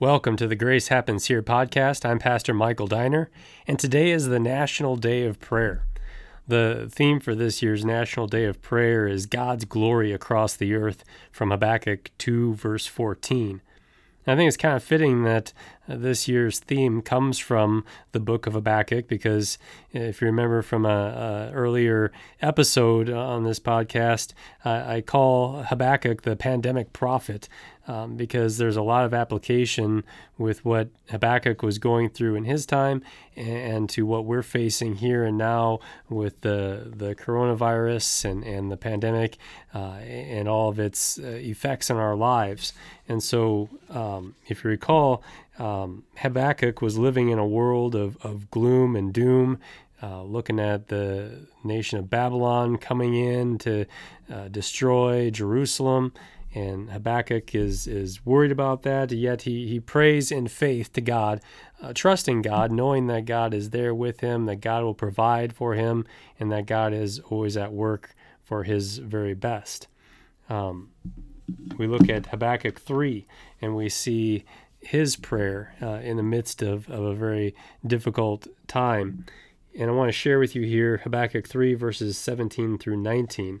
Welcome to the Grace Happens Here podcast. I'm Pastor Michael Diner, and today is the National Day of Prayer. The theme for this year's National Day of Prayer is God's glory across the earth from Habakkuk 2, verse 14. I think it's kind of fitting that uh, this year's theme comes from the book of Habakkuk because if you remember from a, a earlier episode on this podcast, uh, I call Habakkuk the pandemic prophet um, because there's a lot of application with what Habakkuk was going through in his time and, to what we're facing here and now with the the coronavirus and, and the pandemic uh, and all of its uh, effects on our lives. And so, um, if you recall, um, Habakkuk was living in a world of, of gloom and doom. Uh, looking at the nation of Babylon coming in to uh, destroy Jerusalem, and Habakkuk is is worried about that. Yet he he prays in faith to God, uh, trusting God, knowing that God is there with him, that God will provide for him, and that God is always at work for His very best. Um, we look at Habakkuk three, and we see his prayer uh, in the midst of, of a very difficult time. And I want to share with you here Habakkuk 3, verses 17 through 19.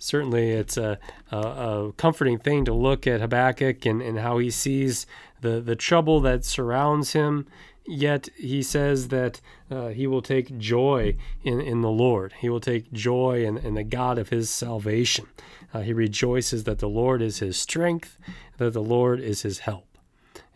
certainly it's a, a, a, comforting thing to look at Habakkuk and, and how he sees the, the trouble that surrounds him. Yet he says that uh, he will take joy in, in the Lord. He will take joy in, in the God of his salvation. Uh, he rejoices that the Lord is his strength, that the Lord is his help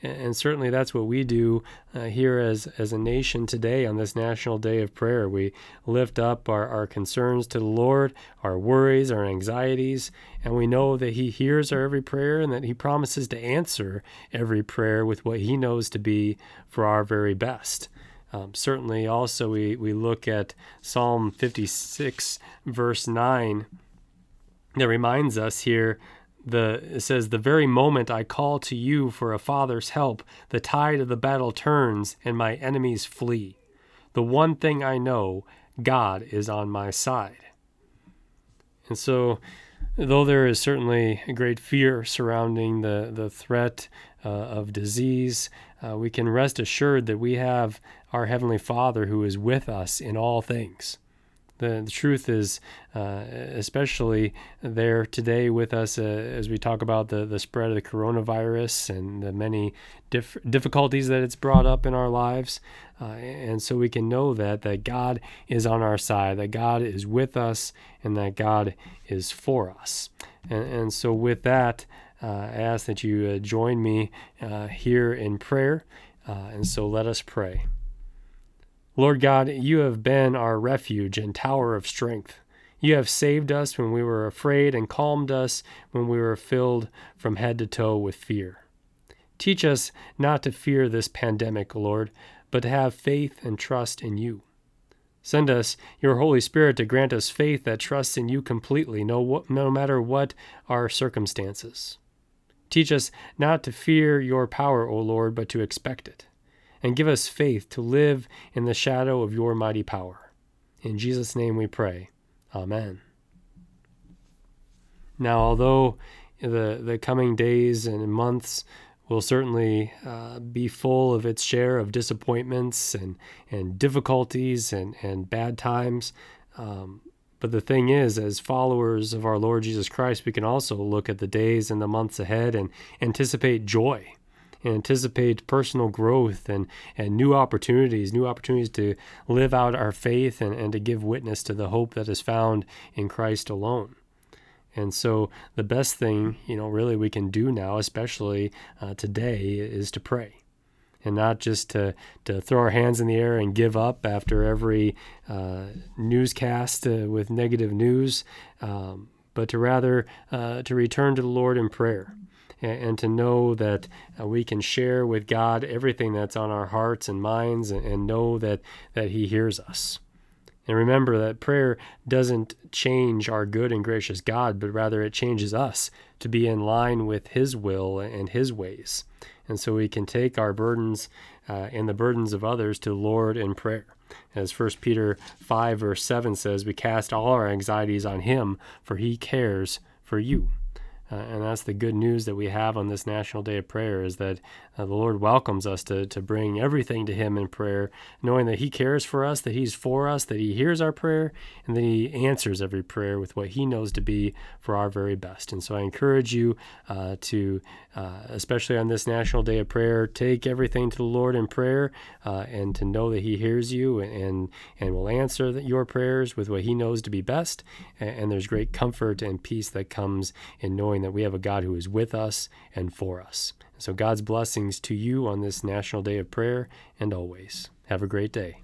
and certainly that's what we do uh, here as as a nation today on this national day of prayer. We lift up our, our concerns to the lord our worries our anxieties and we know that he hears our every prayer and that he promises to answer every prayer with what he knows to be for our very best. Um, certainly also we, we look at psalm 56 verse 9 that reminds us here the it says the very moment I call to you for a father's help, the tide of the battle turns and my enemies flee. The one thing I know, God is on my side. And so, though there is certainly a great fear surrounding the, the threat uh, of disease, uh, we can rest assured that we have our Heavenly Father who is with us in all things. The, the truth is, uh, especially there today with us uh, as we talk about the, the spread of the coronavirus and the many dif- difficulties that it's brought up in our lives. Uh, and so we can know that, that God is on our side, that God is with us, and that God is for us. And, and so, with that, uh, I ask that you uh, join me uh, here in prayer. and so, let us pray. Lord God, you have been our refuge and tower of strength. You have saved us when we were afraid and calmed us when we were filled from head to toe with fear. Teach us not to fear this pandemic, Lord, but to have faith and trust in you. Send us your Holy Spirit to grant us faith that trusts in you completely, no, no matter what our circumstances. Teach us not to fear your power, O Lord, but to expect it and give us faith to live in the shadow of your mighty power. In Jesus' name we pray. Amen. Now, although the, the coming days and months will certainly uh, be full of its share of disappointments and, and difficulties and, and bad times, um, but the thing is, as followers of our Lord Jesus Christ, we can also look at the days and the months ahead and anticipate joy and anticipate personal growth and, and new opportunities, new opportunities to live out our faith and, and to give witness to the hope that is found in Christ alone. And so, the best thing, you know, really we can do now, especially uh, today, is to pray and not just to, to throw our hands in the air and give up after every uh, newscast uh, with negative news, um, but to rather uh, to return to the Lord in prayer and, and to know that uh, we can share with God everything that's on our hearts and minds and, and know that, that He hears us. And remember that prayer doesn't change our good and gracious God, but rather it changes us to be in line with His will and His ways. And so we can take our burdens uh, and the burdens of others to Lord in prayer. As 1 Peter 5, verse 7 says, we cast all our anxieties on Him, for He cares for you. Uh, and that's the good news that we have on this National Day of Prayer is that uh, the Lord welcomes us to, to bring everything to Him in prayer, knowing that He cares for us, that He's for us, that He hears our prayer, and that He answers every prayer with what He knows to be for our very best. And so I encourage you uh, to, uh, especially on this National Day of Prayer, take everything to the Lord in prayer uh, and to know that He hears you and, and will answer your prayers with what He knows to be best. And, and there's great comfort and peace that comes in knowing that we have a God who is with us and for us. So, God's blessings to you on this National Day of Prayer and always. Have a great day.